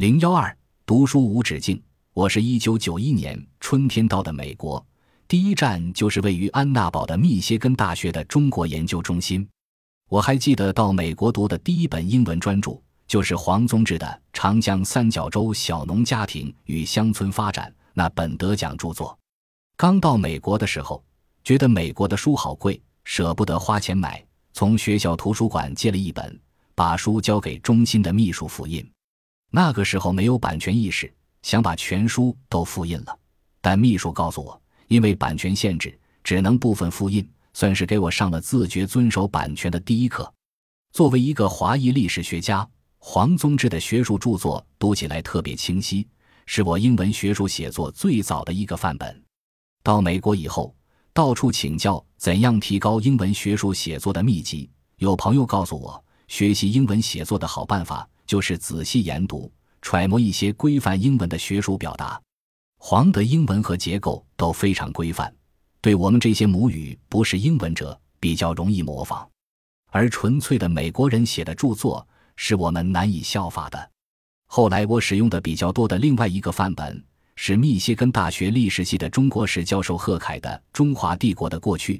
零幺二读书无止境。我是一九九一年春天到的美国，第一站就是位于安娜堡的密歇根大学的中国研究中心。我还记得到美国读的第一本英文专著，就是黄宗智的《长江三角洲小农家庭与乡村发展》那本得奖著作。刚到美国的时候，觉得美国的书好贵，舍不得花钱买，从学校图书馆借了一本，把书交给中心的秘书复印。那个时候没有版权意识，想把全书都复印了，但秘书告诉我，因为版权限制，只能部分复印，算是给我上了自觉遵守版权的第一课。作为一个华裔历史学家，黄宗智的学术著作读起来特别清晰，是我英文学术写作最早的一个范本。到美国以后，到处请教怎样提高英文学术写作的秘籍。有朋友告诉我，学习英文写作的好办法。就是仔细研读、揣摩一些规范英文的学术表达。黄的英文和结构都非常规范，对我们这些母语不是英文者比较容易模仿。而纯粹的美国人写的著作是我们难以效法的。后来我使用的比较多的另外一个范本是密歇根大学历史系的中国史教授贺凯的《中华帝国的过去》。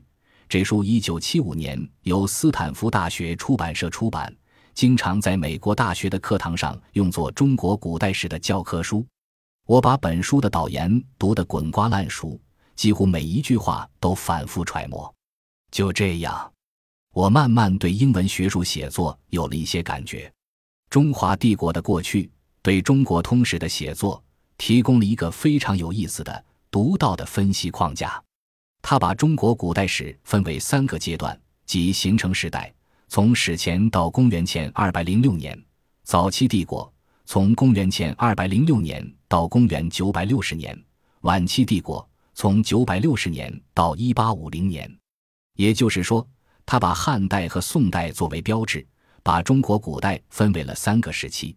这书一九七五年由斯坦福大学出版社出版。经常在美国大学的课堂上用作中国古代史的教科书。我把本书的导言读得滚瓜烂熟，几乎每一句话都反复揣摩。就这样，我慢慢对英文学术写作有了一些感觉。中华帝国的过去对中国通史的写作提供了一个非常有意思的、独到的分析框架。他把中国古代史分为三个阶段，即形成时代。从史前到公元前二百零六年，早期帝国；从公元前二百零六年到公元九百六十年，晚期帝国；从九百六十年到一八五零年。也就是说，他把汉代和宋代作为标志，把中国古代分为了三个时期，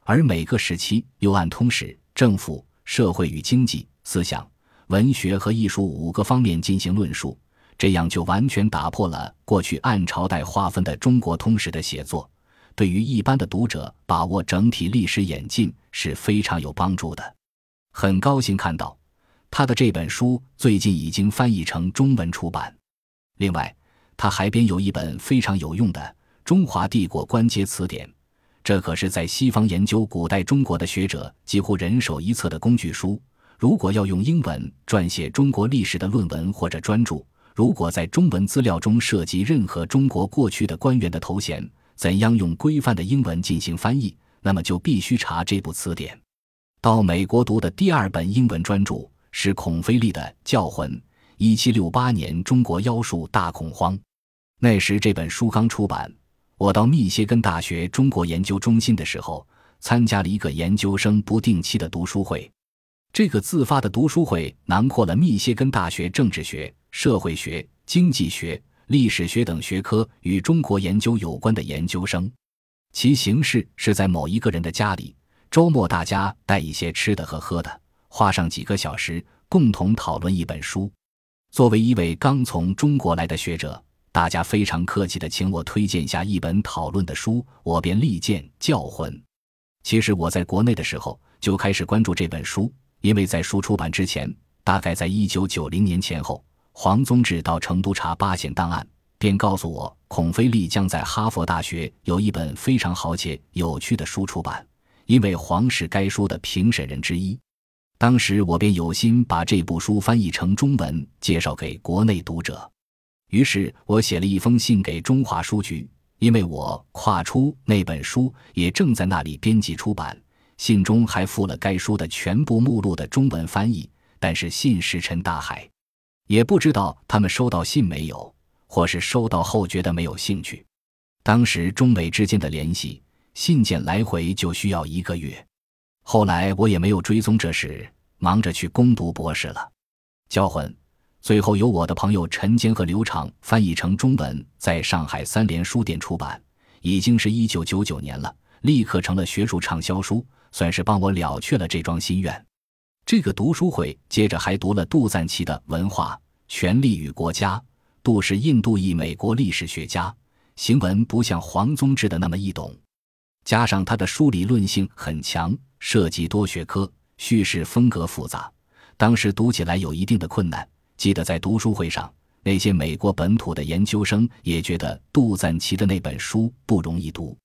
而每个时期又按通史、政府、社会与经济、思想、文学和艺术五个方面进行论述。这样就完全打破了过去按朝代划分的中国通史的写作，对于一般的读者把握整体历史演进是非常有帮助的。很高兴看到他的这本书最近已经翻译成中文出版。另外，他还编有一本非常有用的《中华帝国关节词典》，这可是在西方研究古代中国的学者几乎人手一册的工具书。如果要用英文撰写中国历史的论文或者专著，如果在中文资料中涉及任何中国过去的官员的头衔，怎样用规范的英文进行翻译？那么就必须查这部词典。到美国读的第二本英文专著是孔飞利的《教魂》，一七六八年中国妖术大恐慌。那时这本书刚出版，我到密歇根大学中国研究中心的时候，参加了一个研究生不定期的读书会。这个自发的读书会囊括了密歇根大学政治学。社会学、经济学、历史学等学科与中国研究有关的研究生，其形式是在某一个人的家里，周末大家带一些吃的和喝的，花上几个小时共同讨论一本书。作为一位刚从中国来的学者，大家非常客气地请我推荐下一本讨论的书，我便力荐《教魂》。其实我在国内的时候就开始关注这本书，因为在书出版之前，大概在一九九零年前后。黄宗智到成都查八险档案，便告诉我，孔飞利将在哈佛大学有一本非常好且有趣的书出版，因为黄是该书的评审人之一。当时我便有心把这部书翻译成中文，介绍给国内读者。于是我写了一封信给中华书局，因为我跨出那本书也正在那里编辑出版。信中还附了该书的全部目录的中文翻译，但是信石沉大海。也不知道他们收到信没有，或是收到后觉得没有兴趣。当时中美之间的联系信件来回就需要一个月，后来我也没有追踪这事，忙着去攻读博士了。交魂最后由我的朋友陈坚和刘畅翻译成中文，在上海三联书店出版，已经是一九九九年了，立刻成了学术畅销书，算是帮我了却了这桩心愿。这个读书会接着还读了杜赞奇的《文化、权力与国家》。杜是印度裔美国历史学家，行文不像黄宗智的那么易懂。加上他的书理论性很强，涉及多学科，叙事风格复杂，当时读起来有一定的困难。记得在读书会上，那些美国本土的研究生也觉得杜赞奇的那本书不容易读。